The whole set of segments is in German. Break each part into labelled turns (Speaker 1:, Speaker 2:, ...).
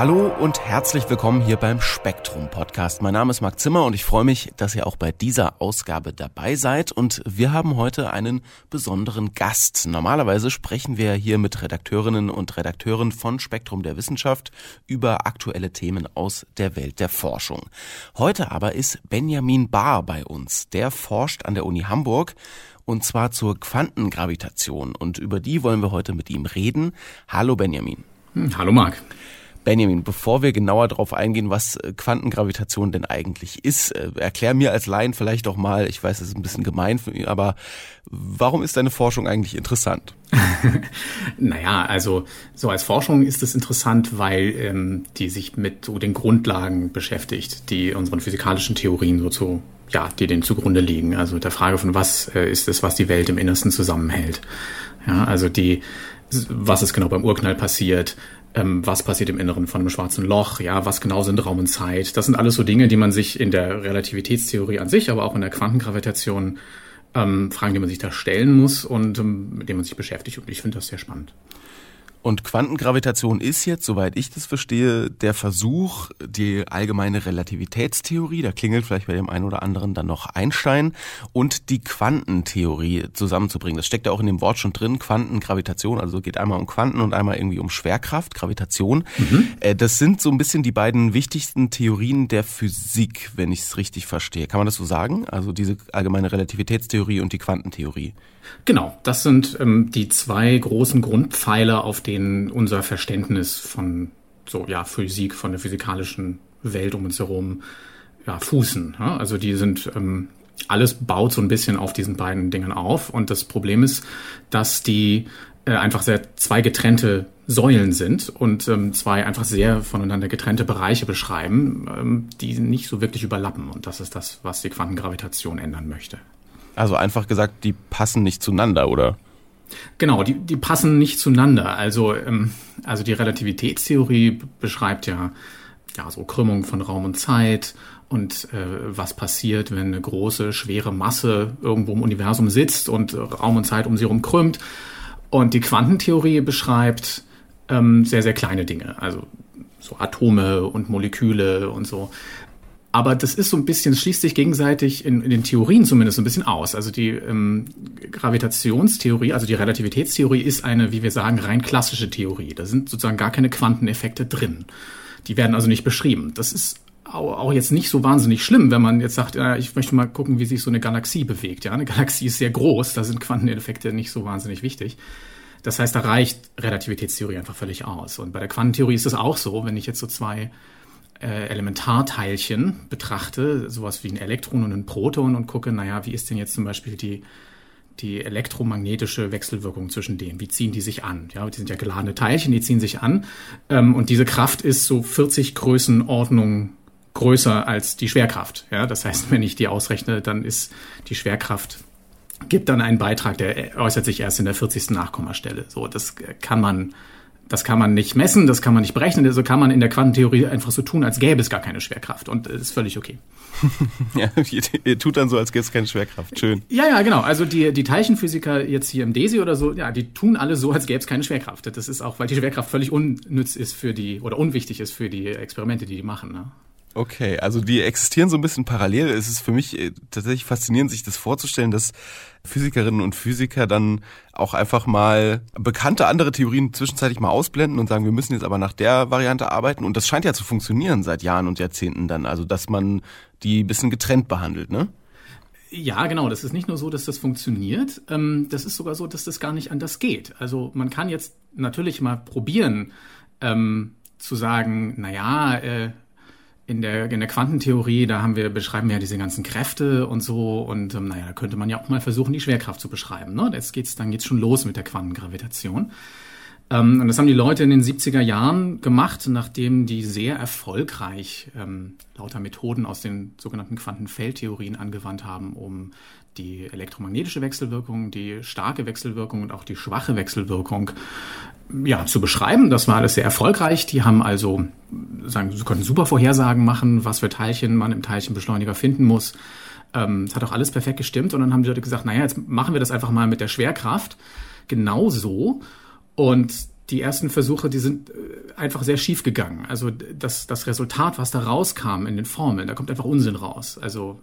Speaker 1: Hallo und herzlich willkommen hier beim Spektrum Podcast. Mein Name ist Marc Zimmer und ich freue mich, dass ihr auch bei dieser Ausgabe dabei seid. Und wir haben heute einen besonderen Gast. Normalerweise sprechen wir hier mit Redakteurinnen und Redakteuren von Spektrum der Wissenschaft über aktuelle Themen aus der Welt der Forschung. Heute aber ist Benjamin Bahr bei uns. Der forscht an der Uni Hamburg und zwar zur Quantengravitation. Und über die wollen wir heute mit ihm reden. Hallo Benjamin.
Speaker 2: Hm, hallo Marc.
Speaker 1: Benjamin, bevor wir genauer darauf eingehen, was äh, Quantengravitation denn eigentlich ist, äh, erklär mir als Laien vielleicht doch mal, ich weiß, es ist ein bisschen gemein, aber warum ist deine Forschung eigentlich interessant?
Speaker 2: naja, also so als Forschung ist es interessant, weil ähm, die sich mit so den Grundlagen beschäftigt, die unseren physikalischen Theorien so zu, ja, die denen zugrunde liegen. Also der Frage von was äh, ist es, was die Welt im Innersten zusammenhält. Ja, also die, was ist genau beim Urknall passiert, ähm, was passiert im Inneren von einem schwarzen Loch, ja, was genau sind Raum und Zeit. Das sind alles so Dinge, die man sich in der Relativitätstheorie an sich, aber auch in der Quantengravitation ähm, Fragen, die man sich da stellen muss und ähm, mit denen man sich beschäftigt. Und ich finde das sehr spannend.
Speaker 1: Und Quantengravitation ist jetzt, soweit ich das verstehe, der Versuch, die allgemeine Relativitätstheorie, da klingelt vielleicht bei dem einen oder anderen dann noch Einstein, und die Quantentheorie zusammenzubringen. Das steckt ja auch in dem Wort schon drin, Quantengravitation, also geht einmal um Quanten und einmal irgendwie um Schwerkraft, Gravitation. Mhm. Äh, das sind so ein bisschen die beiden wichtigsten Theorien der Physik, wenn ich es richtig verstehe. Kann man das so sagen? Also diese allgemeine Relativitätstheorie und die Quantentheorie.
Speaker 2: Genau, das sind ähm, die zwei großen Grundpfeiler, auf denen unser Verständnis von so ja Physik, von der physikalischen Welt um uns herum ja, fußen. Ja? Also die sind ähm, alles baut so ein bisschen auf diesen beiden Dingen auf. Und das Problem ist, dass die äh, einfach sehr zwei getrennte Säulen sind und ähm, zwei einfach sehr voneinander getrennte Bereiche beschreiben, ähm, die nicht so wirklich überlappen. Und das ist das, was die Quantengravitation ändern möchte.
Speaker 1: Also einfach gesagt, die passen nicht zueinander, oder?
Speaker 2: Genau, die, die passen nicht zueinander. Also, ähm, also die Relativitätstheorie beschreibt ja, ja so Krümmung von Raum und Zeit und äh, was passiert, wenn eine große, schwere Masse irgendwo im Universum sitzt und Raum und Zeit um sie herum krümmt. Und die Quantentheorie beschreibt ähm, sehr, sehr kleine Dinge, also so Atome und Moleküle und so. Aber das ist so ein bisschen, schließt sich gegenseitig in, in den Theorien zumindest so ein bisschen aus. Also die ähm, Gravitationstheorie, also die Relativitätstheorie ist eine, wie wir sagen, rein klassische Theorie. Da sind sozusagen gar keine Quanteneffekte drin. Die werden also nicht beschrieben. Das ist auch jetzt nicht so wahnsinnig schlimm, wenn man jetzt sagt, ja, ich möchte mal gucken, wie sich so eine Galaxie bewegt. Ja, eine Galaxie ist sehr groß, da sind Quanteneffekte nicht so wahnsinnig wichtig. Das heißt, da reicht Relativitätstheorie einfach völlig aus. Und bei der Quantentheorie ist es auch so, wenn ich jetzt so zwei äh, Elementarteilchen betrachte, sowas wie ein Elektron und ein Proton und gucke, naja, wie ist denn jetzt zum Beispiel die, die elektromagnetische Wechselwirkung zwischen denen? Wie ziehen die sich an? Ja, die sind ja geladene Teilchen, die ziehen sich an. Ähm, und diese Kraft ist so 40 Größenordnungen größer als die Schwerkraft. Ja, das heißt, wenn ich die ausrechne, dann ist die Schwerkraft gibt dann einen Beitrag, der äußert sich erst in der 40. Nachkommastelle. So, das kann man das kann man nicht messen, das kann man nicht berechnen, also kann man in der Quantentheorie einfach so tun, als gäbe es gar keine Schwerkraft und das ist völlig okay.
Speaker 1: ja, ihr, ihr, tut dann so, als gäbe es keine Schwerkraft. Schön.
Speaker 2: Ja, ja, genau. Also die, die Teilchenphysiker jetzt hier im DESI oder so, ja, die tun alle so, als gäbe es keine Schwerkraft. Das ist auch, weil die Schwerkraft völlig unnütz ist für die oder unwichtig ist für die Experimente, die die machen. Ne?
Speaker 1: Okay, also die existieren so ein bisschen parallel. Es ist für mich äh, tatsächlich faszinierend, sich das vorzustellen, dass Physikerinnen und Physiker dann auch einfach mal bekannte andere Theorien zwischenzeitlich mal ausblenden und sagen, wir müssen jetzt aber nach der Variante arbeiten. Und das scheint ja zu funktionieren seit Jahren und Jahrzehnten dann. Also, dass man die ein bisschen getrennt behandelt, ne?
Speaker 2: Ja, genau. Das ist nicht nur so, dass das funktioniert. Ähm, das ist sogar so, dass das gar nicht anders geht. Also man kann jetzt natürlich mal probieren, ähm, zu sagen, na ja, äh, in der, in der Quantentheorie, da haben wir, beschreiben wir ja diese ganzen Kräfte und so. Und ähm, naja, da könnte man ja auch mal versuchen, die Schwerkraft zu beschreiben. Ne? Jetzt geht's, dann geht's schon los mit der Quantengravitation. Ähm, und das haben die Leute in den 70er Jahren gemacht, nachdem die sehr erfolgreich ähm, lauter Methoden aus den sogenannten Quantenfeldtheorien angewandt haben, um die elektromagnetische Wechselwirkung, die starke Wechselwirkung und auch die schwache Wechselwirkung ja, zu beschreiben. Das war alles sehr erfolgreich. Die haben also, sagen, sie konnten super Vorhersagen machen, was für Teilchen man im Teilchenbeschleuniger finden muss. Ähm, es hat auch alles perfekt gestimmt. Und dann haben die Leute gesagt, naja, jetzt machen wir das einfach mal mit der Schwerkraft. Genauso. Und die ersten Versuche, die sind äh, einfach sehr schief gegangen. Also das, das Resultat, was da rauskam in den Formeln, da kommt einfach Unsinn raus. Also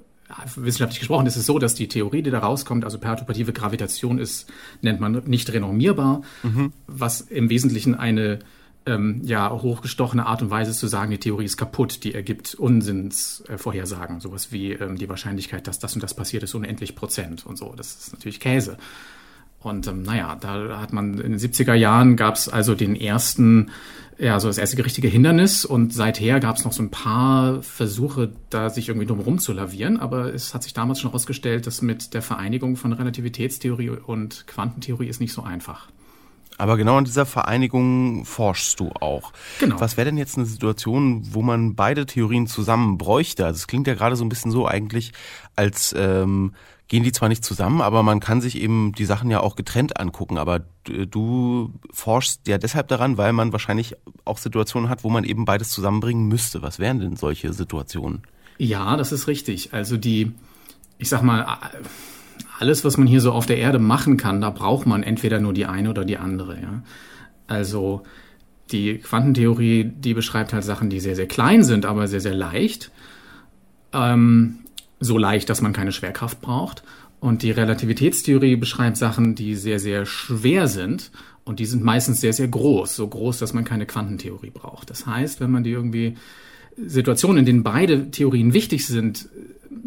Speaker 2: wissenschaftlich gesprochen ist es so, dass die Theorie, die da rauskommt, also perturbative Gravitation ist, nennt man nicht renormierbar, mhm. was im Wesentlichen eine ähm, ja hochgestochene Art und Weise ist zu sagen, die Theorie ist kaputt, die ergibt Unsinnsvorhersagen, äh, sowas wie ähm, die Wahrscheinlichkeit, dass das und das passiert ist, unendlich Prozent und so. Das ist natürlich Käse. Und ähm, naja, da hat man in den 70er Jahren gab es also den ersten, ja, so das erste richtige Hindernis und seither gab es noch so ein paar Versuche, da sich irgendwie drum zu lavieren, aber es hat sich damals schon herausgestellt, dass mit der Vereinigung von Relativitätstheorie und Quantentheorie ist nicht so einfach.
Speaker 1: Aber genau an dieser Vereinigung forschst du auch.
Speaker 2: Genau.
Speaker 1: Was wäre denn jetzt eine Situation, wo man beide Theorien zusammen bräuchte? Also es klingt ja gerade so ein bisschen so eigentlich, als ähm, gehen die zwar nicht zusammen, aber man kann sich eben die Sachen ja auch getrennt angucken. Aber du forschst ja deshalb daran, weil man wahrscheinlich auch Situationen hat, wo man eben beides zusammenbringen müsste. Was wären denn solche Situationen?
Speaker 2: Ja, das ist richtig. Also die, ich sag mal, alles, was man hier so auf der Erde machen kann, da braucht man entweder nur die eine oder die andere. Ja? Also die Quantentheorie, die beschreibt halt Sachen, die sehr, sehr klein sind, aber sehr, sehr leicht. Ähm, so leicht, dass man keine Schwerkraft braucht. Und die Relativitätstheorie beschreibt Sachen, die sehr, sehr schwer sind und die sind meistens sehr, sehr groß. So groß, dass man keine Quantentheorie braucht. Das heißt, wenn man die irgendwie Situationen, in denen beide Theorien wichtig sind,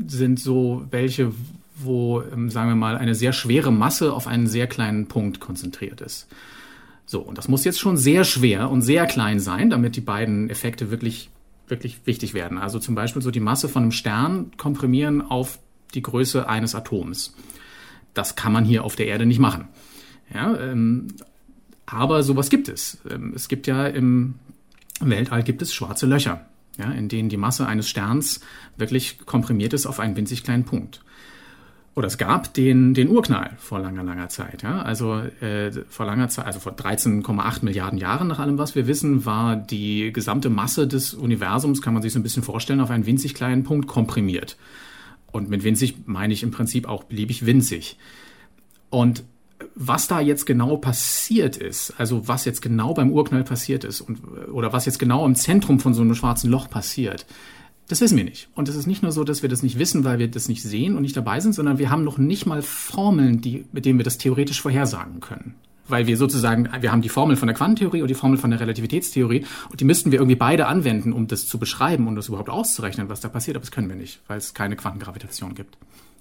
Speaker 2: sind so welche, wo, ähm, sagen wir mal, eine sehr schwere Masse auf einen sehr kleinen Punkt konzentriert ist. So, und das muss jetzt schon sehr schwer und sehr klein sein, damit die beiden Effekte wirklich wirklich wichtig werden. Also zum Beispiel so die Masse von einem Stern komprimieren auf die Größe eines Atoms. Das kann man hier auf der Erde nicht machen. Ja, ähm, aber sowas gibt es. Ähm, es gibt ja im Weltall gibt es schwarze Löcher, ja, in denen die Masse eines Sterns wirklich komprimiert ist auf einen winzig kleinen Punkt oder es gab den, den Urknall vor langer, langer Zeit. Ja? Also äh, vor langer Zeit, also vor 13,8 Milliarden Jahren nach allem, was wir wissen, war die gesamte Masse des Universums, kann man sich so ein bisschen vorstellen, auf einen winzig kleinen Punkt komprimiert. Und mit winzig meine ich im Prinzip auch beliebig winzig. Und was da jetzt genau passiert ist, also was jetzt genau beim Urknall passiert ist und, oder was jetzt genau im Zentrum von so einem schwarzen Loch passiert, das wissen wir nicht. Und es ist nicht nur so, dass wir das nicht wissen, weil wir das nicht sehen und nicht dabei sind, sondern wir haben noch nicht mal Formeln, die, mit denen wir das theoretisch vorhersagen können. Weil wir sozusagen, wir haben die Formel von der Quantentheorie und die Formel von der Relativitätstheorie und die müssten wir irgendwie beide anwenden, um das zu beschreiben und das überhaupt auszurechnen, was da passiert. Aber das können wir nicht, weil es keine Quantengravitation gibt.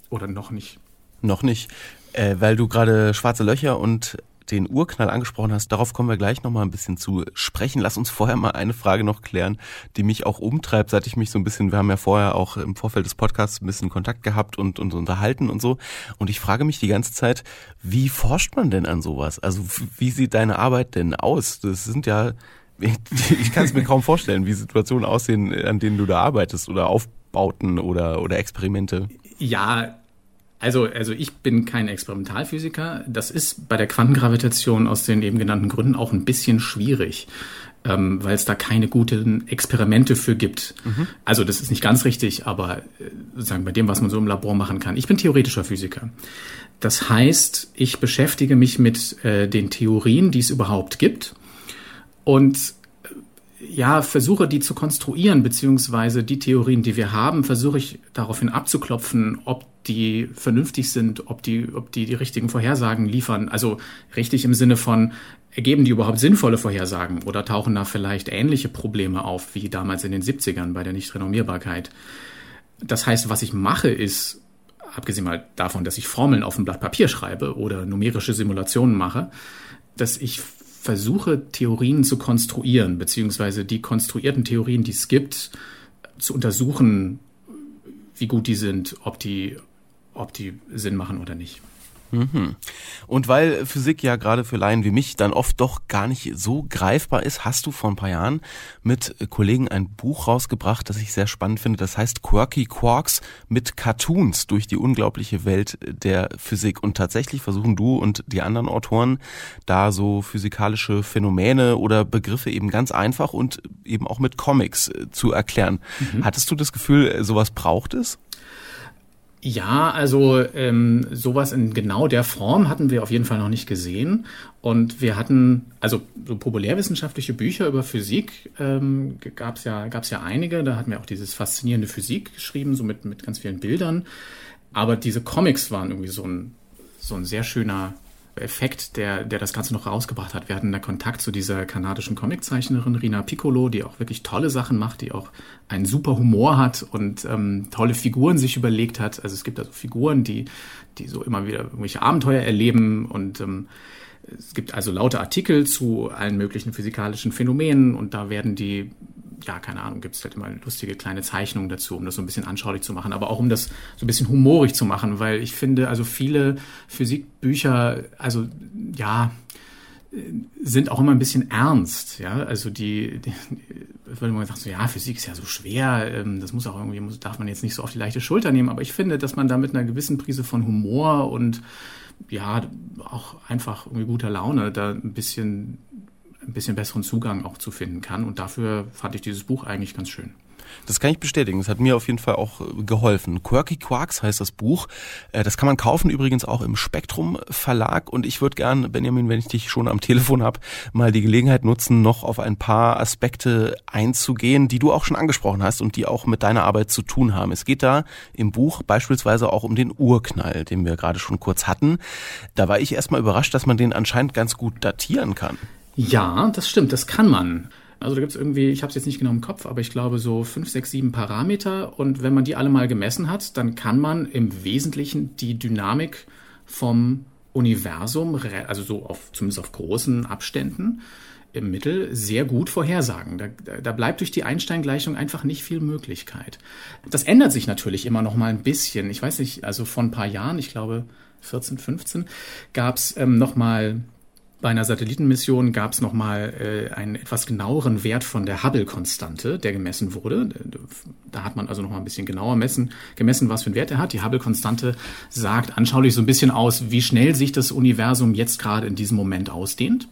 Speaker 2: Oder noch nicht.
Speaker 1: Noch nicht. Äh, weil du gerade schwarze Löcher und den Urknall angesprochen hast, darauf kommen wir gleich nochmal ein bisschen zu sprechen. Lass uns vorher mal eine Frage noch klären, die mich auch umtreibt, seit ich mich so ein bisschen, wir haben ja vorher auch im Vorfeld des Podcasts ein bisschen Kontakt gehabt und uns unterhalten und so. Und ich frage mich die ganze Zeit, wie forscht man denn an sowas? Also wie sieht deine Arbeit denn aus? Das sind ja, ich kann es mir kaum vorstellen, wie Situationen aussehen, an denen du da arbeitest oder Aufbauten oder, oder Experimente.
Speaker 2: Ja, also, also ich bin kein Experimentalphysiker. Das ist bei der Quantengravitation aus den eben genannten Gründen auch ein bisschen schwierig, ähm, weil es da keine guten Experimente für gibt. Mhm. Also das ist nicht ganz richtig, aber äh, sozusagen bei dem, was man so im Labor machen kann. Ich bin theoretischer Physiker. Das heißt, ich beschäftige mich mit äh, den Theorien, die es überhaupt gibt und ja, versuche die zu konstruieren, beziehungsweise die Theorien, die wir haben, versuche ich daraufhin abzuklopfen, ob die vernünftig sind, ob die, ob die die richtigen Vorhersagen liefern. Also richtig im Sinne von, ergeben die überhaupt sinnvolle Vorhersagen oder tauchen da vielleicht ähnliche Probleme auf wie damals in den 70ern bei der Nichtrenommierbarkeit? Das heißt, was ich mache ist, abgesehen mal davon, dass ich Formeln auf ein Blatt Papier schreibe oder numerische Simulationen mache, dass ich versuche, Theorien zu konstruieren, beziehungsweise die konstruierten Theorien, die es gibt, zu untersuchen, wie gut die sind, ob die, ob die Sinn machen oder nicht.
Speaker 1: Mhm. Und weil Physik ja gerade für Laien wie mich dann oft doch gar nicht so greifbar ist, hast du vor ein paar Jahren mit Kollegen ein Buch rausgebracht, das ich sehr spannend finde. Das heißt Quirky Quarks mit Cartoons durch die unglaubliche Welt der Physik. Und tatsächlich versuchen du und die anderen Autoren da so physikalische Phänomene oder Begriffe eben ganz einfach und eben auch mit Comics äh, zu erklären. Mhm. Hattest du das Gefühl, sowas braucht es?
Speaker 2: Ja, also ähm, sowas in genau der Form hatten wir auf jeden Fall noch nicht gesehen. Und wir hatten, also so populärwissenschaftliche Bücher über Physik ähm, gab es ja, gab's ja einige. Da hatten wir auch dieses faszinierende Physik geschrieben, so mit, mit ganz vielen Bildern. Aber diese Comics waren irgendwie so ein, so ein sehr schöner Effekt, der, der das Ganze noch rausgebracht hat. Wir hatten da Kontakt zu dieser kanadischen Comiczeichnerin Rina Piccolo, die auch wirklich tolle Sachen macht, die auch einen super Humor hat und ähm, tolle Figuren sich überlegt hat. Also es gibt also Figuren, die, die so immer wieder irgendwelche Abenteuer erleben und ähm, es gibt also laute Artikel zu allen möglichen physikalischen Phänomenen und da werden die ja, keine Ahnung, gibt es halt immer lustige kleine Zeichnungen dazu, um das so ein bisschen anschaulich zu machen, aber auch um das so ein bisschen humorig zu machen, weil ich finde, also viele Physikbücher, also ja, sind auch immer ein bisschen ernst, ja, also die, die würde man sagen, so, ja, Physik ist ja so schwer, ähm, das muss auch irgendwie, muss, darf man jetzt nicht so auf die leichte Schulter nehmen, aber ich finde, dass man da mit einer gewissen Prise von Humor und ja, auch einfach irgendwie guter Laune da ein bisschen ein bisschen besseren Zugang auch zu finden kann. Und dafür fand ich dieses Buch eigentlich ganz schön.
Speaker 1: Das kann ich bestätigen. Das hat mir auf jeden Fall auch äh, geholfen. Quirky Quarks heißt das Buch. Äh, das kann man kaufen übrigens auch im Spektrum Verlag. Und ich würde gern, Benjamin, wenn ich dich schon am Telefon habe, mal die Gelegenheit nutzen, noch auf ein paar Aspekte einzugehen, die du auch schon angesprochen hast und die auch mit deiner Arbeit zu tun haben. Es geht da im Buch beispielsweise auch um den Urknall, den wir gerade schon kurz hatten. Da war ich erstmal überrascht, dass man den anscheinend ganz gut datieren kann.
Speaker 2: Ja, das stimmt, das kann man. Also da gibt es irgendwie, ich habe es jetzt nicht genau im Kopf, aber ich glaube so fünf, sechs, sieben Parameter. Und wenn man die alle mal gemessen hat, dann kann man im Wesentlichen die Dynamik vom Universum, also so auf, zumindest auf großen Abständen, im Mittel sehr gut vorhersagen. Da, da bleibt durch die Einstein-Gleichung einfach nicht viel Möglichkeit. Das ändert sich natürlich immer noch mal ein bisschen. Ich weiß nicht, also vor ein paar Jahren, ich glaube 14, 15, gab es ähm, noch mal bei einer Satellitenmission gab es nochmal äh, einen etwas genaueren Wert von der Hubble-Konstante, der gemessen wurde. Da hat man also nochmal ein bisschen genauer messen, gemessen, was für einen Wert er hat. Die Hubble-Konstante sagt anschaulich so ein bisschen aus, wie schnell sich das Universum jetzt gerade in diesem Moment ausdehnt.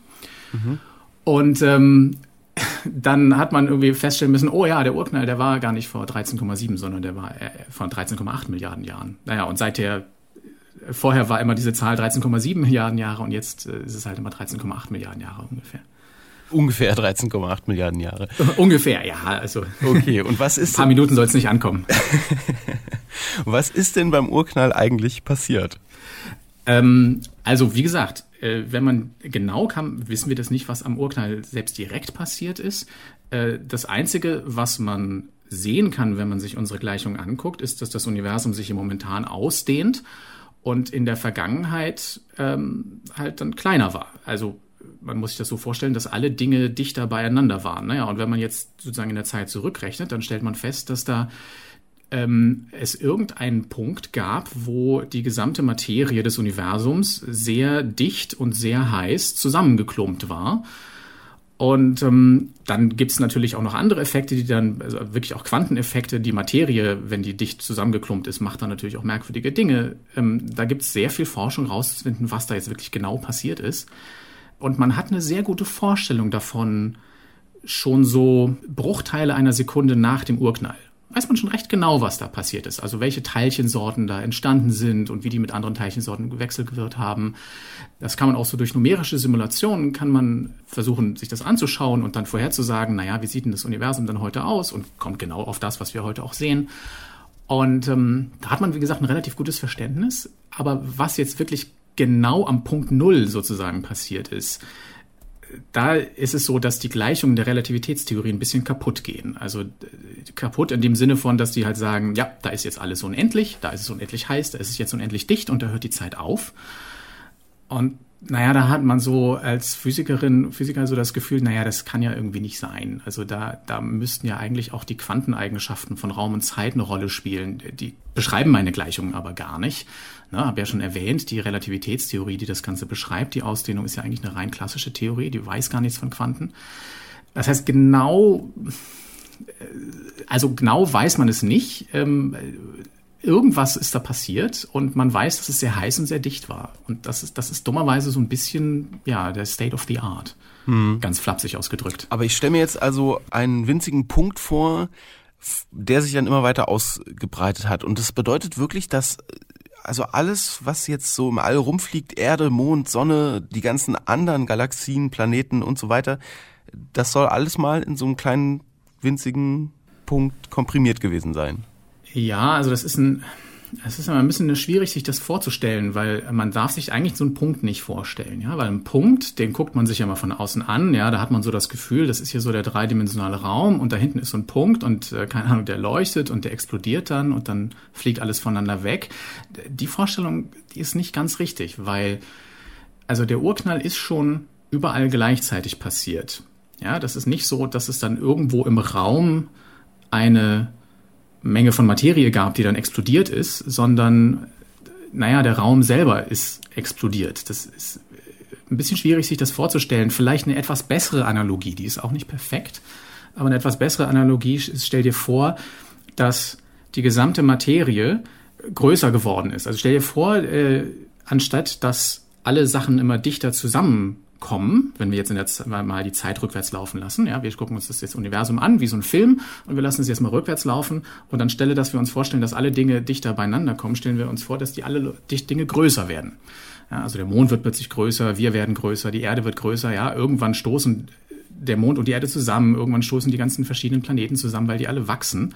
Speaker 2: Mhm. Und ähm, dann hat man irgendwie feststellen müssen, oh ja, der Urknall, der war gar nicht vor 13,7, sondern der war äh, vor 13,8 Milliarden Jahren. Naja, und seither vorher war immer diese Zahl 13,7 Milliarden Jahre und jetzt äh, ist es halt immer 13,8 Milliarden Jahre ungefähr.
Speaker 1: Ungefähr 13,8 Milliarden Jahre.
Speaker 2: Ungefähr, ja. Also
Speaker 1: okay. Und was ist?
Speaker 2: Ein paar Minuten soll es nicht ankommen.
Speaker 1: was ist denn beim Urknall eigentlich passiert?
Speaker 2: Ähm, also wie gesagt, äh, wenn man genau kann, wissen wir das nicht, was am Urknall selbst direkt passiert ist. Äh, das einzige, was man sehen kann, wenn man sich unsere Gleichung anguckt, ist, dass das Universum sich momentan ausdehnt und in der Vergangenheit ähm, halt dann kleiner war. Also man muss sich das so vorstellen, dass alle Dinge dichter beieinander waren. Naja, und wenn man jetzt sozusagen in der Zeit zurückrechnet, dann stellt man fest, dass da ähm, es irgendeinen Punkt gab, wo die gesamte Materie des Universums sehr dicht und sehr heiß zusammengeklumpt war. Und ähm, dann gibt es natürlich auch noch andere Effekte, die dann, also wirklich auch Quanteneffekte, die Materie, wenn die dicht zusammengeklumpt ist, macht dann natürlich auch merkwürdige Dinge. Ähm, da gibt es sehr viel Forschung rauszufinden, was da jetzt wirklich genau passiert ist. Und man hat eine sehr gute Vorstellung davon, schon so Bruchteile einer Sekunde nach dem Urknall weiß man schon recht genau, was da passiert ist. Also welche Teilchensorten da entstanden sind und wie die mit anderen Teilchensorten gewechselt haben. Das kann man auch so durch numerische Simulationen kann man versuchen, sich das anzuschauen und dann vorherzusagen, naja, wie sieht denn das Universum dann heute aus und kommt genau auf das, was wir heute auch sehen. Und ähm, da hat man, wie gesagt, ein relativ gutes Verständnis. Aber was jetzt wirklich genau am Punkt Null sozusagen passiert ist, da ist es so, dass die Gleichungen der Relativitätstheorie ein bisschen kaputt gehen. Also kaputt in dem Sinne von, dass die halt sagen, ja, da ist jetzt alles unendlich, da ist es unendlich heiß, da ist es jetzt unendlich dicht und da hört die Zeit auf. Und naja, da hat man so als Physikerin, Physiker so das Gefühl, naja, das kann ja irgendwie nicht sein. Also da, da müssten ja eigentlich auch die Quanteneigenschaften von Raum und Zeit eine Rolle spielen. Die beschreiben meine Gleichungen aber gar nicht. Ne, habe ja schon erwähnt, die Relativitätstheorie, die das Ganze beschreibt, die Ausdehnung ist ja eigentlich eine rein klassische Theorie, die weiß gar nichts von Quanten. Das heißt, genau, äh, also genau weiß man es nicht. Ähm, irgendwas ist da passiert und man weiß, dass es sehr heiß und sehr dicht war. Und das ist, das ist dummerweise so ein bisschen, ja, der State of the Art. Hm. Ganz flapsig ausgedrückt.
Speaker 1: Aber ich stelle mir jetzt also einen winzigen Punkt vor, der sich dann immer weiter ausgebreitet hat. Und das bedeutet wirklich, dass also alles, was jetzt so im All rumfliegt, Erde, Mond, Sonne, die ganzen anderen Galaxien, Planeten und so weiter, das soll alles mal in so einem kleinen winzigen Punkt komprimiert gewesen sein.
Speaker 2: Ja, also das ist ein, es ist immer ein bisschen schwierig, sich das vorzustellen, weil man darf sich eigentlich so einen Punkt nicht vorstellen, ja, weil ein Punkt, den guckt man sich ja mal von außen an, ja, da hat man so das Gefühl, das ist hier so der dreidimensionale Raum und da hinten ist so ein Punkt und äh, keine Ahnung, der leuchtet und der explodiert dann und dann fliegt alles voneinander weg. Die Vorstellung, die ist nicht ganz richtig, weil also der Urknall ist schon überall gleichzeitig passiert. Ja, das ist nicht so, dass es dann irgendwo im Raum eine Menge von Materie gab, die dann explodiert ist, sondern, naja, der Raum selber ist explodiert. Das ist ein bisschen schwierig, sich das vorzustellen. Vielleicht eine etwas bessere Analogie, die ist auch nicht perfekt, aber eine etwas bessere Analogie ist, stell dir vor, dass die gesamte Materie größer geworden ist. Also stell dir vor, äh, anstatt dass alle Sachen immer dichter zusammen kommen, wenn wir jetzt in der Z mal die Zeit rückwärts laufen lassen. Ja, wir gucken uns das jetzt Universum an, wie so ein Film, und wir lassen es jetzt mal rückwärts laufen. Und anstelle, dass wir uns vorstellen, dass alle Dinge dichter beieinander kommen, stellen wir uns vor, dass die alle Dinge größer werden. Ja, also der Mond wird plötzlich größer, wir werden größer, die Erde wird größer. Ja, irgendwann stoßen der Mond und die Erde zusammen, irgendwann stoßen die ganzen verschiedenen Planeten zusammen, weil die alle wachsen.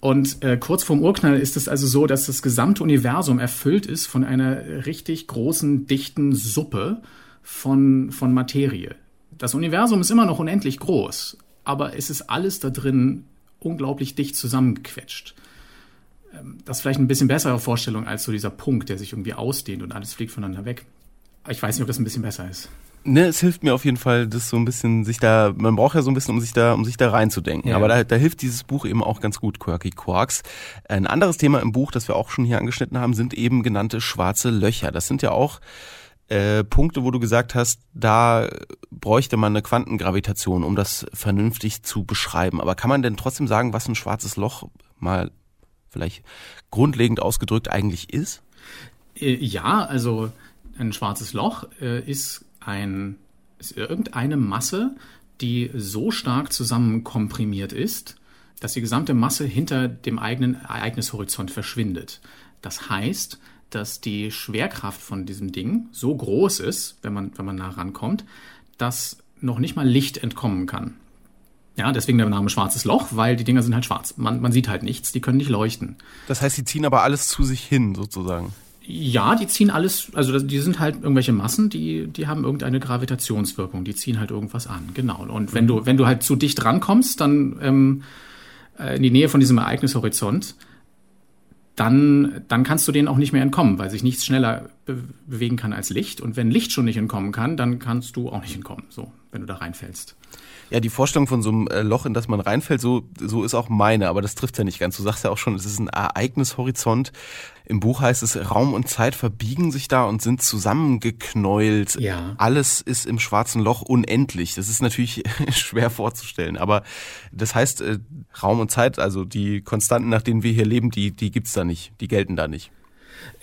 Speaker 2: Und äh, kurz vorm Urknall ist es also so, dass das gesamte Universum erfüllt ist von einer richtig großen, dichten Suppe von, von Materie. Das Universum ist immer noch unendlich groß, aber es ist alles da drin unglaublich dicht zusammengequetscht. Ähm, das ist vielleicht ein bisschen bessere Vorstellung als so dieser Punkt, der sich irgendwie ausdehnt und alles fliegt voneinander weg. Ich weiß nicht, ob das ein bisschen besser ist.
Speaker 1: Ne, es hilft mir auf jeden Fall, das so ein bisschen sich da, man braucht ja so ein bisschen, um sich da, um sich da reinzudenken. Ja. Aber da, da hilft dieses Buch eben auch ganz gut, Quirky Quarks. Ein anderes Thema im Buch, das wir auch schon hier angeschnitten haben, sind eben genannte schwarze Löcher. Das sind ja auch äh, Punkte, wo du gesagt hast, da bräuchte man eine Quantengravitation, um das vernünftig zu beschreiben. Aber kann man denn trotzdem sagen, was ein schwarzes Loch mal vielleicht grundlegend ausgedrückt eigentlich ist?
Speaker 2: Äh, ja, also ein schwarzes Loch äh, ist ein ist irgendeine Masse, die so stark zusammenkomprimiert ist, dass die gesamte Masse hinter dem eigenen Ereignishorizont verschwindet. Das heißt, dass die Schwerkraft von diesem Ding so groß ist, wenn man, wenn man nah rankommt, dass noch nicht mal Licht entkommen kann. Ja, deswegen der Name Schwarzes Loch, weil die Dinger sind halt schwarz. Man, man sieht halt nichts, die können nicht leuchten.
Speaker 1: Das heißt, sie ziehen aber alles zu sich hin, sozusagen.
Speaker 2: Ja, die ziehen alles, also die sind halt irgendwelche Massen, die, die haben irgendeine Gravitationswirkung, die ziehen halt irgendwas an, genau. Und wenn du, wenn du halt zu dicht rankommst, dann ähm, äh, in die Nähe von diesem Ereignishorizont, dann, dann kannst du denen auch nicht mehr entkommen, weil sich nichts schneller be bewegen kann als Licht. Und wenn Licht schon nicht entkommen kann, dann kannst du auch nicht entkommen, so, wenn du da reinfällst.
Speaker 1: Ja, die Vorstellung von so einem äh, Loch, in das man reinfällt, so, so ist auch meine, aber das trifft ja nicht ganz. Du sagst ja auch schon, es ist ein Ereignishorizont. Im Buch heißt es, Raum und Zeit verbiegen sich da und sind zusammengeknäult. Ja. Alles ist im schwarzen Loch unendlich. Das ist natürlich schwer vorzustellen. Aber das heißt, äh, Raum und Zeit, also die Konstanten, nach denen wir hier leben, die, die gibt's da nicht. Die gelten da nicht.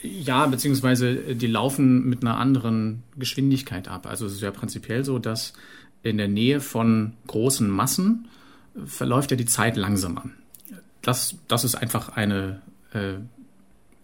Speaker 2: Ja, beziehungsweise die laufen mit einer anderen Geschwindigkeit ab. Also es ist ja prinzipiell so, dass in der Nähe von großen Massen verläuft ja die Zeit langsamer. Das, das ist einfach eine, äh,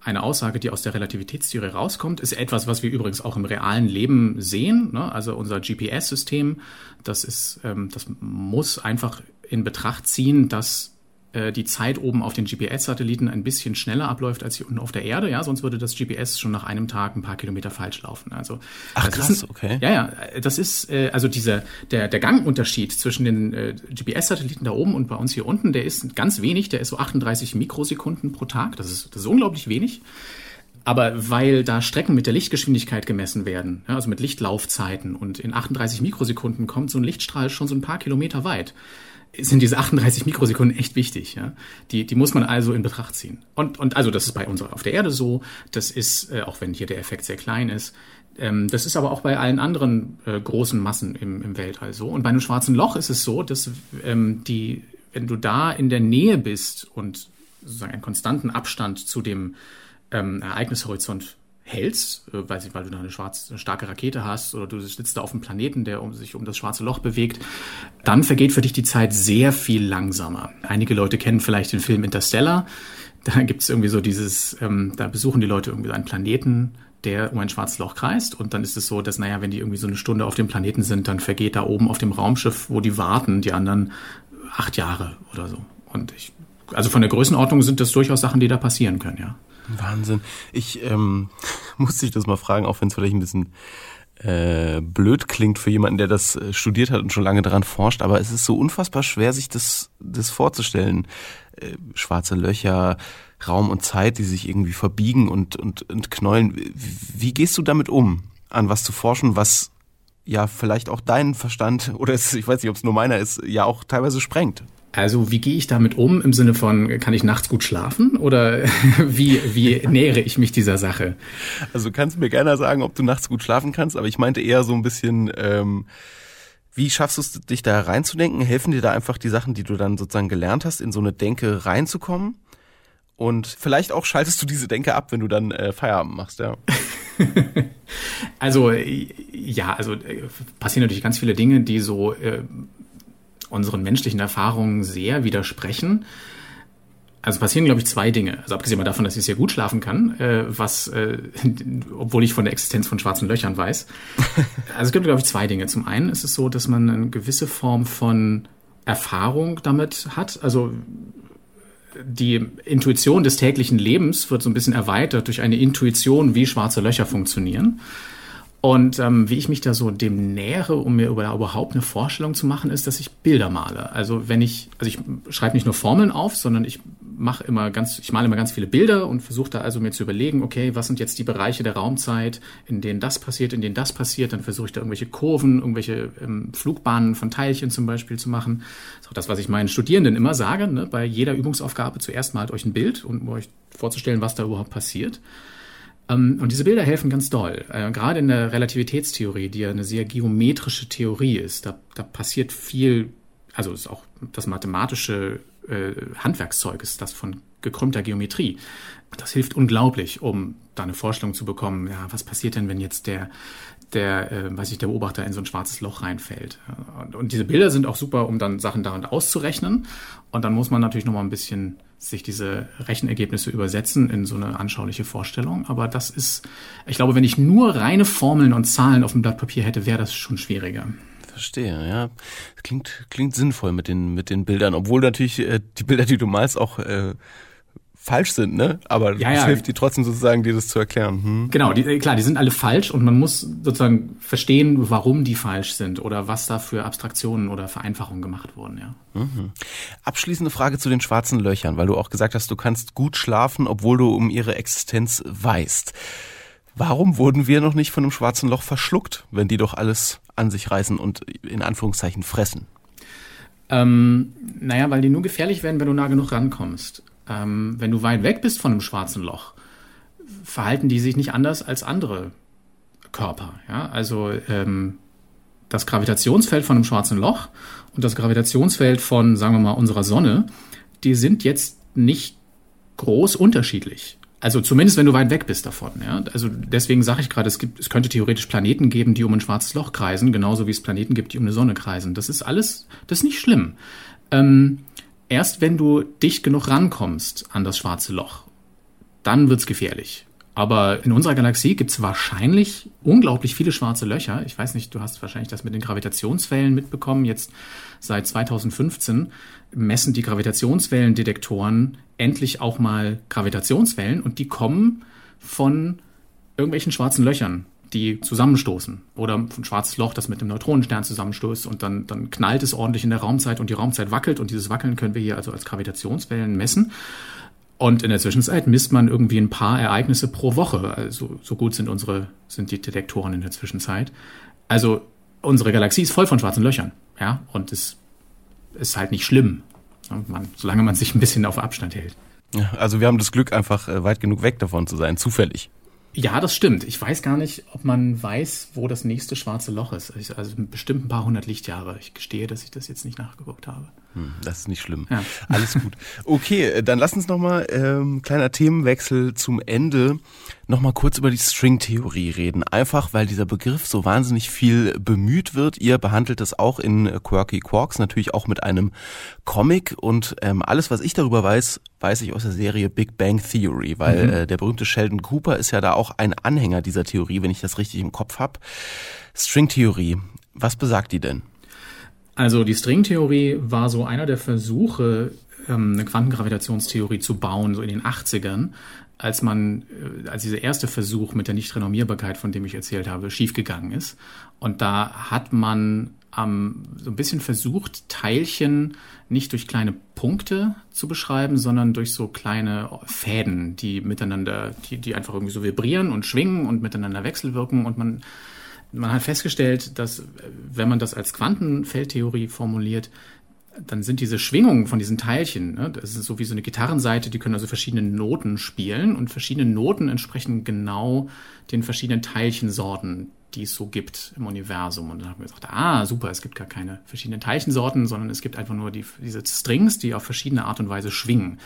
Speaker 2: eine Aussage, die aus der Relativitätstheorie rauskommt, ist etwas, was wir übrigens auch im realen Leben sehen. Ne? Also unser GPS-System, das ähm, das muss einfach in Betracht ziehen, dass äh, die Zeit oben auf den GPS-Satelliten ein bisschen schneller abläuft als hier unten auf der Erde, ja, sonst würde das GPS schon nach einem Tag ein paar Kilometer falsch laufen. Also
Speaker 1: Ach krass, ein, okay.
Speaker 2: Ja, ja, das ist äh, also dieser der der Gangunterschied zwischen den äh, GPS-Satelliten da oben und bei uns hier unten, der ist ganz wenig, der ist so 38 Mikrosekunden pro Tag. Das ist das ist unglaublich wenig. Aber weil da Strecken mit der Lichtgeschwindigkeit gemessen werden, ja, also mit Lichtlaufzeiten und in 38 Mikrosekunden kommt so ein Lichtstrahl schon so ein paar Kilometer weit, sind diese 38 Mikrosekunden echt wichtig. Ja? Die, die muss man also in Betracht ziehen. Und, und also das ist bei uns auf der Erde so. Das ist, äh, auch wenn hier der Effekt sehr klein ist, ähm, das ist aber auch bei allen anderen äh, großen Massen im, im Weltall so. Und bei einem schwarzen Loch ist es so, dass ähm, die, wenn du da in der Nähe bist und sozusagen einen konstanten Abstand zu dem ähm, Ereignishorizont hältst, äh, weil, weil du da eine, schwarze, eine starke Rakete hast oder du sitzt da auf einem Planeten, der um, sich um das schwarze Loch bewegt, dann vergeht für dich die Zeit sehr viel langsamer. Einige Leute kennen vielleicht den Film Interstellar. Da gibt es irgendwie so dieses, ähm, da besuchen die Leute irgendwie einen Planeten, der um ein schwarzes Loch kreist. Und dann ist es so, dass, naja, wenn die irgendwie so eine Stunde auf dem Planeten sind, dann vergeht da oben auf dem Raumschiff, wo die warten, die anderen acht Jahre oder so. Und ich, also von der Größenordnung sind das durchaus Sachen, die da passieren können, ja.
Speaker 1: Wahnsinn. Ich ähm, muss dich das mal fragen, auch wenn es vielleicht ein bisschen äh, blöd klingt für jemanden, der das äh, studiert hat und schon lange daran forscht, aber es ist so unfassbar schwer, sich das, das vorzustellen. Äh, schwarze Löcher, Raum und Zeit, die sich irgendwie verbiegen und, und, und knäulen. Wie, wie gehst du damit um, an was zu forschen, was ja vielleicht auch deinen Verstand oder es, ich weiß nicht, ob es nur meiner ist, ja auch teilweise sprengt?
Speaker 2: Also wie gehe ich damit um im Sinne von, kann ich nachts gut schlafen oder wie, wie nähere ich mich dieser Sache?
Speaker 1: Also kannst du mir gerne sagen, ob du nachts gut schlafen kannst, aber ich meinte eher so ein bisschen, ähm, wie schaffst du es, dich da reinzudenken? Helfen dir da einfach die Sachen, die du dann sozusagen gelernt hast, in so eine Denke reinzukommen? Und vielleicht auch schaltest du diese Denke ab, wenn du dann äh, Feierabend machst, ja.
Speaker 2: also ja, also äh, passieren natürlich ganz viele Dinge, die so äh, unseren menschlichen Erfahrungen sehr widersprechen. Also passieren, glaube ich, zwei Dinge. Also abgesehen davon, dass ich sehr gut schlafen kann, äh, was, äh, obwohl ich von der Existenz von schwarzen Löchern weiß. Also es gibt, glaube ich, zwei Dinge. Zum einen ist es so, dass man eine gewisse Form von Erfahrung damit hat. Also die Intuition des täglichen Lebens wird so ein bisschen erweitert durch eine Intuition, wie schwarze Löcher funktionieren. Und ähm, wie ich mich da so dem nähere, um mir überhaupt eine Vorstellung zu machen, ist, dass ich Bilder male. Also wenn ich, also ich schreibe nicht nur Formeln auf, sondern ich mache immer ganz, ich male immer ganz viele Bilder und versuche da also mir zu überlegen, okay, was sind jetzt die Bereiche der Raumzeit, in denen das passiert, in denen das passiert. Dann versuche ich da irgendwelche Kurven, irgendwelche ähm, Flugbahnen von Teilchen zum Beispiel zu machen. Das ist auch das, was ich meinen Studierenden immer sage, ne? bei jeder Übungsaufgabe zuerst malt euch ein Bild und um euch vorzustellen, was da überhaupt passiert. Ähm, und diese Bilder helfen ganz doll. Äh, gerade in der Relativitätstheorie, die ja eine sehr geometrische Theorie ist, da, da passiert viel, also ist auch das mathematische äh, Handwerkszeug ist das von gekrümmter Geometrie. Das hilft unglaublich, um da eine Vorstellung zu bekommen, ja, was passiert denn, wenn jetzt der, der, äh, weiß ich, der Beobachter in so ein schwarzes Loch reinfällt. Und, und diese Bilder sind auch super, um dann Sachen daran auszurechnen. Und dann muss man natürlich nochmal ein bisschen sich diese Rechenergebnisse übersetzen in so eine anschauliche Vorstellung. Aber das ist, ich glaube, wenn ich nur reine Formeln und Zahlen auf dem Blatt Papier hätte, wäre das schon schwieriger.
Speaker 1: Verstehe, ja. Klingt, klingt sinnvoll mit den, mit den Bildern, obwohl natürlich äh, die Bilder, die du malst, auch äh, falsch sind, ne? Aber ja, es ja. hilft dir trotzdem sozusagen, dir das zu erklären. Hm?
Speaker 2: Genau, die, klar, die sind alle falsch und man muss sozusagen verstehen, warum die falsch sind oder was da für Abstraktionen oder Vereinfachungen gemacht wurden, ja.
Speaker 1: Mhm. Abschließende Frage zu den schwarzen Löchern, weil du auch gesagt hast, du kannst gut schlafen, obwohl du um ihre Existenz weißt. Warum wurden wir noch nicht von einem schwarzen Loch verschluckt, wenn die doch alles an sich reißen und in Anführungszeichen fressen?
Speaker 2: Ähm, naja, weil die nur gefährlich werden, wenn du nah genug rankommst ähm, wenn du weit weg bist von einem schwarzen Loch, verhalten die sich nicht anders als andere Körper. Ja? Also ähm, das Gravitationsfeld von einem schwarzen Loch und das Gravitationsfeld von, sagen wir mal, unserer Sonne, die sind jetzt nicht groß unterschiedlich. Also zumindest, wenn du weit weg bist davon. Ja? Also deswegen sage ich gerade, es es könnte theoretisch Planeten geben, die um ein schwarzes Loch kreisen, genauso wie es Planeten gibt, die um eine Sonne kreisen. Das ist alles, das ist nicht schlimm. Ähm, erst wenn du dicht genug rankommst an das schwarze Loch, dann wird's gefährlich. Aber in unserer Galaxie gibt's wahrscheinlich unglaublich viele schwarze Löcher. Ich weiß nicht, du hast wahrscheinlich das mit den Gravitationswellen mitbekommen. Jetzt seit 2015 messen die Gravitationswellendetektoren endlich auch mal Gravitationswellen und die kommen von irgendwelchen schwarzen Löchern die zusammenstoßen. Oder ein schwarzes Loch, das mit einem Neutronenstern zusammenstößt und dann, dann knallt es ordentlich in der Raumzeit und die Raumzeit wackelt und dieses Wackeln können wir hier also als Gravitationswellen messen. Und in der Zwischenzeit misst man irgendwie ein paar Ereignisse pro Woche. Also so gut sind unsere, sind die Detektoren in der Zwischenzeit. Also unsere Galaxie ist voll von schwarzen Löchern. Ja, und es ist halt nicht schlimm, man, solange man sich ein bisschen auf Abstand hält.
Speaker 1: Also wir haben das Glück, einfach äh, weit genug weg davon zu sein, zufällig.
Speaker 2: Ja, das stimmt. Ich weiß gar nicht, ob man weiß, wo das nächste schwarze Loch ist. Also bestimmt ein paar hundert Lichtjahre. Ich gestehe, dass ich das jetzt nicht nachgeguckt habe.
Speaker 1: Hm, das ist nicht schlimm. Ja. Alles gut. Okay, äh, dann lass uns nochmal, ähm, kleiner Themenwechsel zum Ende, nochmal kurz über die Stringtheorie reden. Einfach, weil dieser Begriff so wahnsinnig viel bemüht wird. Ihr behandelt das auch in Quirky Quarks, natürlich auch mit einem Comic. Und ähm, alles, was ich darüber weiß, weiß ich aus der Serie Big Bang Theory, weil mhm. äh, der berühmte Sheldon Cooper ist ja da auch ein Anhänger dieser Theorie, wenn ich das richtig im Kopf habe. Stringtheorie, was besagt die denn?
Speaker 2: Also die Stringtheorie war so einer der Versuche, ähm, eine Quantengravitationstheorie zu bauen, so in den 80ern, als man, äh, als dieser erste Versuch mit der Nichtrenommierbarkeit, von dem ich erzählt habe, schiefgegangen ist. Und da hat man ähm, so ein bisschen versucht, Teilchen nicht durch kleine Punkte zu beschreiben, sondern durch so kleine Fäden, die miteinander, die, die einfach irgendwie so vibrieren und schwingen und miteinander wechselwirken und man man hat festgestellt, dass wenn man das als Quantenfeldtheorie formuliert, dann sind diese Schwingungen von diesen Teilchen, ne, das ist so wie so eine Gitarrenseite, die können also verschiedene Noten spielen und verschiedene Noten entsprechen genau den verschiedenen Teilchensorten, die es so gibt im Universum. Und dann haben wir gesagt, ah, super, es gibt gar keine verschiedenen Teilchensorten, sondern es gibt einfach nur die, diese Strings, die auf verschiedene Art und Weise schwingen.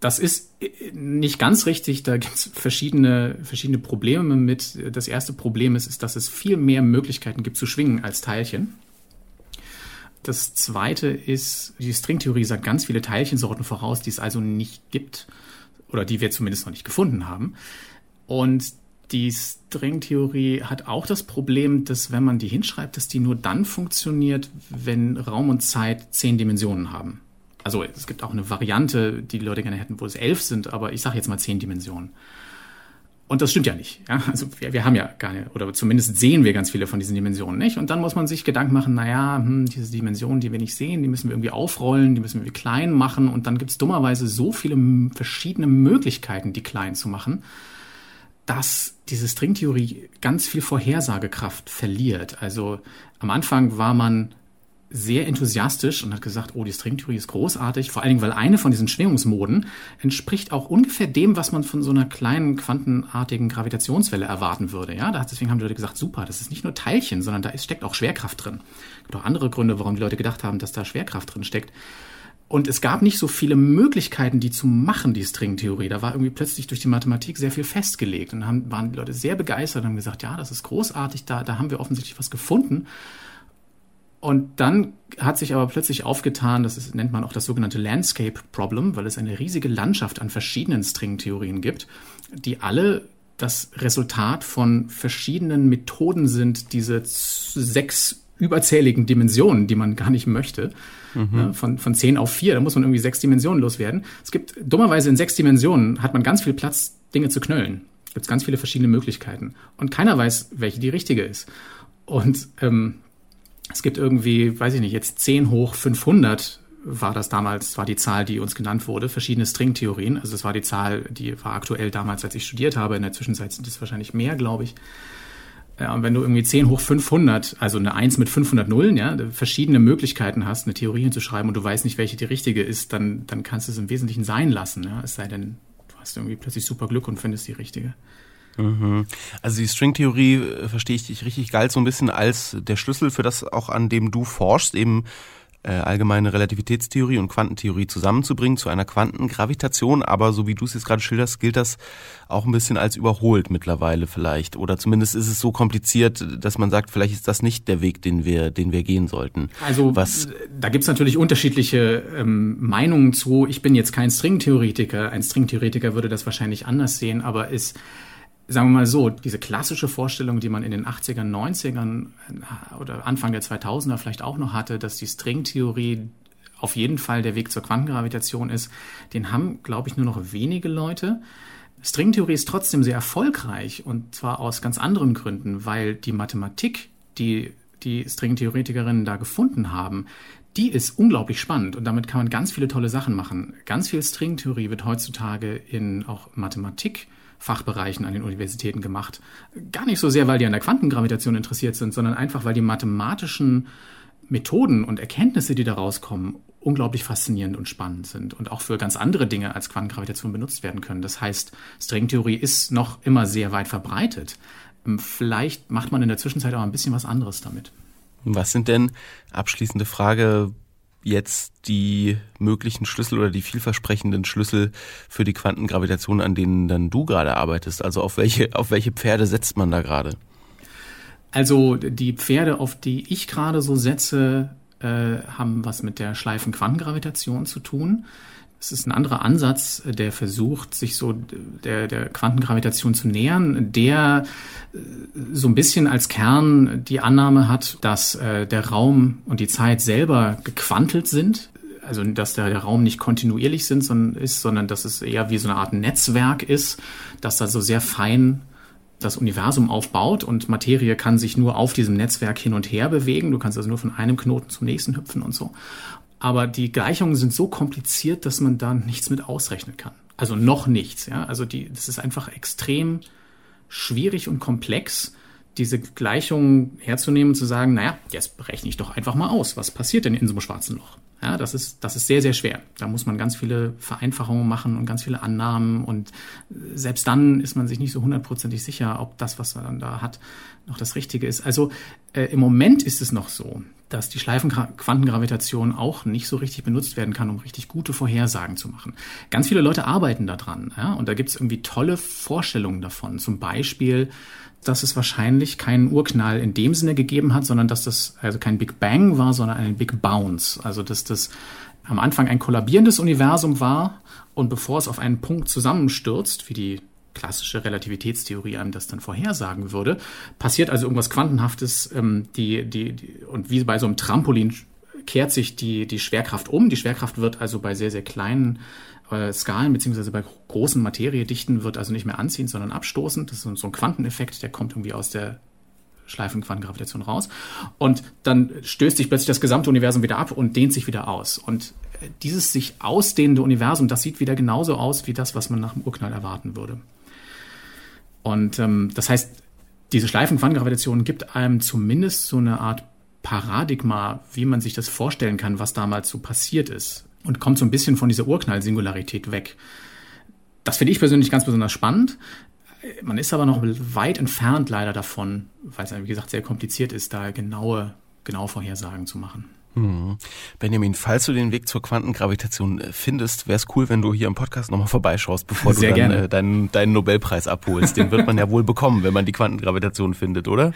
Speaker 2: Das ist äh, nicht ganz richtig. Da gibt es verschiedene, verschiedene Probleme mit. Das erste Problem ist, ist, dass es viel mehr Möglichkeiten gibt zu schwingen als Teilchen. Das zweite ist, die Stringtheorie sagt ganz viele Teilchensorten voraus, die es also nicht gibt oder die wir zumindest noch nicht gefunden haben. Und die Stringtheorie hat auch das Problem, dass wenn man die hinschreibt, dass die nur dann funktioniert, wenn Raum und Zeit zehn Dimensionen haben. Also es gibt auch eine Variante, die die Leute gerne hätten, wo es elf sind, aber ich sage jetzt mal zehn Dimensionen. Und das stimmt ja nicht. Ja? Also wir, wir haben ja gar nicht, oder zumindest sehen wir ganz viele von diesen Dimensionen nicht. Und dann muss man sich Gedanken machen, naja, hm, diese Dimensionen, die wir nicht sehen, die müssen wir irgendwie aufrollen, die müssen wir klein machen. Und dann gibt es dummerweise so viele verschiedene Möglichkeiten, die klein zu machen, dass diese Stringtheorie ganz viel Vorhersagekraft verliert. Also am Anfang war man sehr enthusiastisch und hat gesagt, oh, die Stringtheorie ist großartig, vor allen Dingen, weil eine von diesen Schwingungsmoden entspricht auch ungefähr dem, was man von so einer kleinen quantenartigen Gravitationswelle erwarten würde. Ja, deswegen haben die Leute gesagt, super, das ist nicht nur Teilchen, sondern da ist, steckt auch Schwerkraft drin. Es gibt auch andere Gründe, warum die Leute gedacht haben, dass da Schwerkraft drin steckt. Und es gab nicht so viele Möglichkeiten, die zu machen, die Stringtheorie. Da war irgendwie plötzlich durch die Mathematik sehr viel festgelegt. Und dann waren die Leute sehr begeistert und haben gesagt, ja, das ist großartig, da, da haben wir offensichtlich was gefunden. Und dann hat sich aber plötzlich aufgetan, das ist, nennt man auch das sogenannte Landscape Problem, weil es eine riesige Landschaft an verschiedenen Stringtheorien gibt, die alle das Resultat von verschiedenen Methoden sind, diese sechs überzähligen Dimensionen, die man gar nicht möchte, mhm. ne, von, von zehn auf vier, da muss man irgendwie sechs Dimensionen loswerden. Es gibt, dummerweise in sechs Dimensionen hat man ganz viel Platz, Dinge zu knöllen. Es gibt ganz viele verschiedene Möglichkeiten. Und keiner weiß, welche die richtige ist. Und ähm, es gibt irgendwie, weiß ich nicht, jetzt 10 hoch 500 war das damals, war die Zahl, die uns genannt wurde, verschiedene Stringtheorien. Also das war die Zahl, die war aktuell damals, als ich studiert habe. In der Zwischenzeit sind es wahrscheinlich mehr, glaube ich. Ja, und wenn du irgendwie 10 hoch 500, also eine 1 mit 500 Nullen, ja, verschiedene Möglichkeiten hast, eine Theorie hinzuschreiben und du weißt nicht, welche die richtige ist, dann, dann kannst du es im Wesentlichen sein lassen. Ja? Es sei denn, du hast irgendwie plötzlich super Glück und findest die richtige.
Speaker 1: Mhm. Also die Stringtheorie äh, verstehe ich dich richtig geil so ein bisschen als der Schlüssel für das auch an dem du forschst, eben äh, allgemeine Relativitätstheorie und Quantentheorie zusammenzubringen zu einer Quantengravitation. Aber so wie du es jetzt gerade schilderst, gilt das auch ein bisschen als überholt mittlerweile vielleicht. Oder zumindest ist es so kompliziert, dass man sagt, vielleicht ist das nicht der Weg, den wir, den wir gehen sollten.
Speaker 2: Also Was, da gibt's natürlich unterschiedliche ähm, Meinungen zu. Ich bin jetzt kein Stringtheoretiker. Ein Stringtheoretiker würde das wahrscheinlich anders sehen, aber es sagen wir mal so, diese klassische Vorstellung, die man in den 80ern, 90ern äh, oder Anfang der 2000er vielleicht auch noch hatte, dass die Stringtheorie auf jeden Fall der Weg zur Quantengravitation ist, den haben, glaube ich, nur noch wenige Leute. Stringtheorie ist trotzdem sehr erfolgreich und zwar aus ganz anderen Gründen, weil die Mathematik, die die Stringtheoretikerinnen da gefunden haben, die ist unglaublich spannend und damit kann man ganz viele tolle Sachen machen. Ganz viel Stringtheorie wird heutzutage in auch Mathematik Fachbereichen an den Universitäten gemacht. Gar nicht so sehr, weil die an der Quantengravitation interessiert sind, sondern einfach, weil die mathematischen Methoden und Erkenntnisse, die da rauskommen, unglaublich faszinierend und spannend sind und auch für ganz andere Dinge als Quantengravitation benutzt werden können. Das heißt, Stringtheorie ist noch immer sehr weit verbreitet. Ähm, vielleicht macht man in der Zwischenzeit auch ein bisschen was anderes damit.
Speaker 1: Was sind denn, abschließende Frage, jetzt die möglichen Schlüssel oder die vielversprechenden Schlüssel für die Quantengravitation, an denen dann du gerade arbeitest? Also auf welche, auf welche Pferde setzt man da gerade?
Speaker 2: Also die Pferde, auf die ich gerade so setze, äh, haben was mit der Schleifenquantengravitation zu tun. Es ist ein anderer Ansatz, der versucht, sich so der, der Quantengravitation zu nähern, der äh, so ein bisschen als Kern die Annahme hat, dass äh, der Raum und die Zeit selber gequantelt sind. Also dass der, Raum nicht kontinuierlich sind, sondern ist, sondern dass es eher wie so eine Art Netzwerk ist, dass da so sehr fein das Universum aufbaut und Materie kann sich nur auf diesem Netzwerk hin und her bewegen. Du kannst also nur von einem Knoten zum nächsten hüpfen und so. Aber die Gleichungen sind so kompliziert, dass man da nichts mit ausrechnen kann. Also noch nichts. Ja? Also die, das ist einfach extrem schwierig und komplex, diese Gleichungen herzunehmen und zu sagen, naja, jetzt berechne ich doch einfach mal aus. Was passiert denn in so einem schwarzen Loch? Ja, das ist, das ist sehr, sehr schwer. Da muss man ganz viele Vereinfachungen machen und ganz viele Annahmen und selbst dann ist man sich nicht so hundertprozentig sicher, ob das, was man da hat, noch das Richtige ist. Also äh, im Moment ist es noch so, dass die Schleifenquantengravitation auch nicht so richtig benutzt werden kann, um richtig gute Vorhersagen zu machen. Ganz viele Leute arbeiten daran, ja, und da gibt es irgendwie tolle Vorstellungen davon. Zum Beispiel, dass es wahrscheinlich keinen Urknall in dem Sinne gegeben hat, sondern dass das also kein Big Bang war, sondern ein Big Bounce. Also dass das am Anfang ein kollabierendes Universum war und bevor es auf einen Punkt zusammenstürzt, wie die klassische Relativitätstheorie einem das dann vorhersagen würde, passiert also irgendwas Quantenhaftes, ähm, die, die, die, und wie bei so einem Trampolin kehrt sich die, die Schwerkraft um. Die Schwerkraft wird also bei sehr, sehr kleinen äh, Skalen beziehungsweise bei großen Materiedichten wird also nicht mehr anziehend, sondern abstoßend. Das ist so ein Quanteneffekt, der kommt irgendwie aus der Schleifenquantengravitation raus. Und dann stößt sich plötzlich das gesamte Universum wieder ab und dehnt sich wieder aus. Und äh, dieses sich ausdehnende Universum, das sieht wieder genauso aus wie das, was man nach dem Urknall erwarten würde. Und ähm, das heißt, diese Schleifenquantengravitation gibt einem zumindest so eine Art Paradigma, wie man sich das vorstellen kann, was damals so passiert ist. Und kommt so ein bisschen von dieser Urknall-Singularität weg. Das finde ich persönlich ganz besonders spannend. Man ist aber noch weit entfernt leider davon, weil es, wie gesagt, sehr kompliziert ist, da genaue, genaue Vorhersagen zu machen.
Speaker 1: Mhm. Benjamin, falls du den Weg zur Quantengravitation äh, findest, wäre es cool, wenn du hier im Podcast nochmal vorbeischaust, bevor Sehr du dann äh, deinen, deinen Nobelpreis abholst. Den wird man ja wohl bekommen, wenn man die Quantengravitation findet, oder?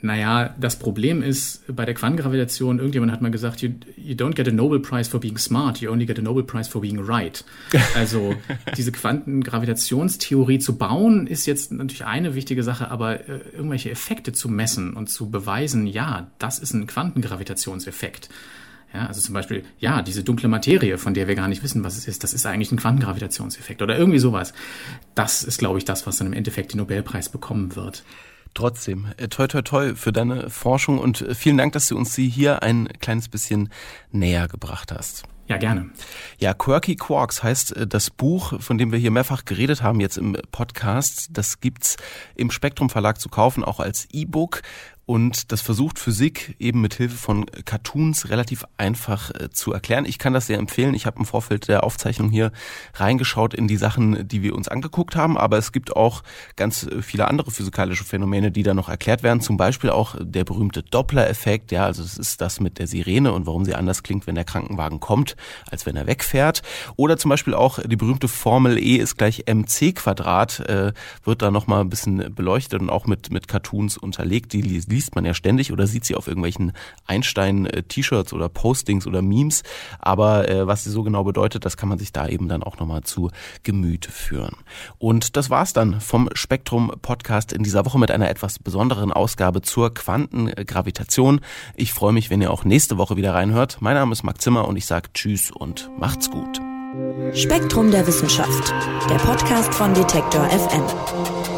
Speaker 2: Naja, das Problem ist bei der Quantengravitation, irgendjemand hat mal gesagt, you, you don't get a Nobel Prize for being smart, you only get a Nobel Prize for being right. Also diese Quantengravitationstheorie zu bauen, ist jetzt natürlich eine wichtige Sache, aber äh, irgendwelche Effekte zu messen und zu beweisen, ja, das ist ein Quantengravitationseffekt. Ja, also zum Beispiel, ja, diese dunkle Materie, von der wir gar nicht wissen, was es ist, das ist eigentlich ein Quantengravitationseffekt oder irgendwie sowas. Das ist, glaube ich, das, was dann im Endeffekt den Nobelpreis bekommen wird.
Speaker 1: Trotzdem, äh, toi toi toi für deine Forschung und äh, vielen Dank, dass du uns sie hier ein kleines bisschen näher gebracht hast.
Speaker 2: Ja, gerne.
Speaker 1: Ja, Quirky Quarks heißt äh, das Buch, von dem wir hier mehrfach geredet haben jetzt im Podcast. Das gibt's im Spektrum Verlag zu kaufen, auch als E-Book und das versucht Physik eben mit Hilfe von Cartoons relativ einfach äh, zu erklären. Ich kann das sehr empfehlen. Ich habe im Vorfeld der Aufzeichnung hier reingeschaut in die Sachen, die wir uns angeguckt haben, aber es gibt auch ganz äh, viele andere physikalische Phänomene, die da noch erklärt werden. Zum Beispiel auch der berühmte Doppler-Effekt. Ja, also es ist das mit der Sirene und warum sie anders klingt, wenn der Krankenwagen kommt, als wenn er wegfährt. Oder zum Beispiel auch die berühmte Formel E ist gleich mc Quadrat, äh, wird da nochmal ein bisschen beleuchtet und auch mit mit Cartoons unterlegt. Die liest man ja ständig oder sieht sie auf irgendwelchen Einstein-T-Shirts oder Postings oder Memes. Aber äh, was sie so genau bedeutet, das kann man sich da eben dann auch nochmal zu Gemüt führen. Und das war's dann vom Spektrum Podcast in dieser Woche mit einer etwas besonderen Ausgabe zur Quantengravitation. Ich freue mich, wenn ihr auch nächste Woche wieder reinhört. Mein Name ist Marc Zimmer und ich sage Tschüss und macht's gut.
Speaker 3: Spektrum der Wissenschaft, der Podcast von Detektor FM.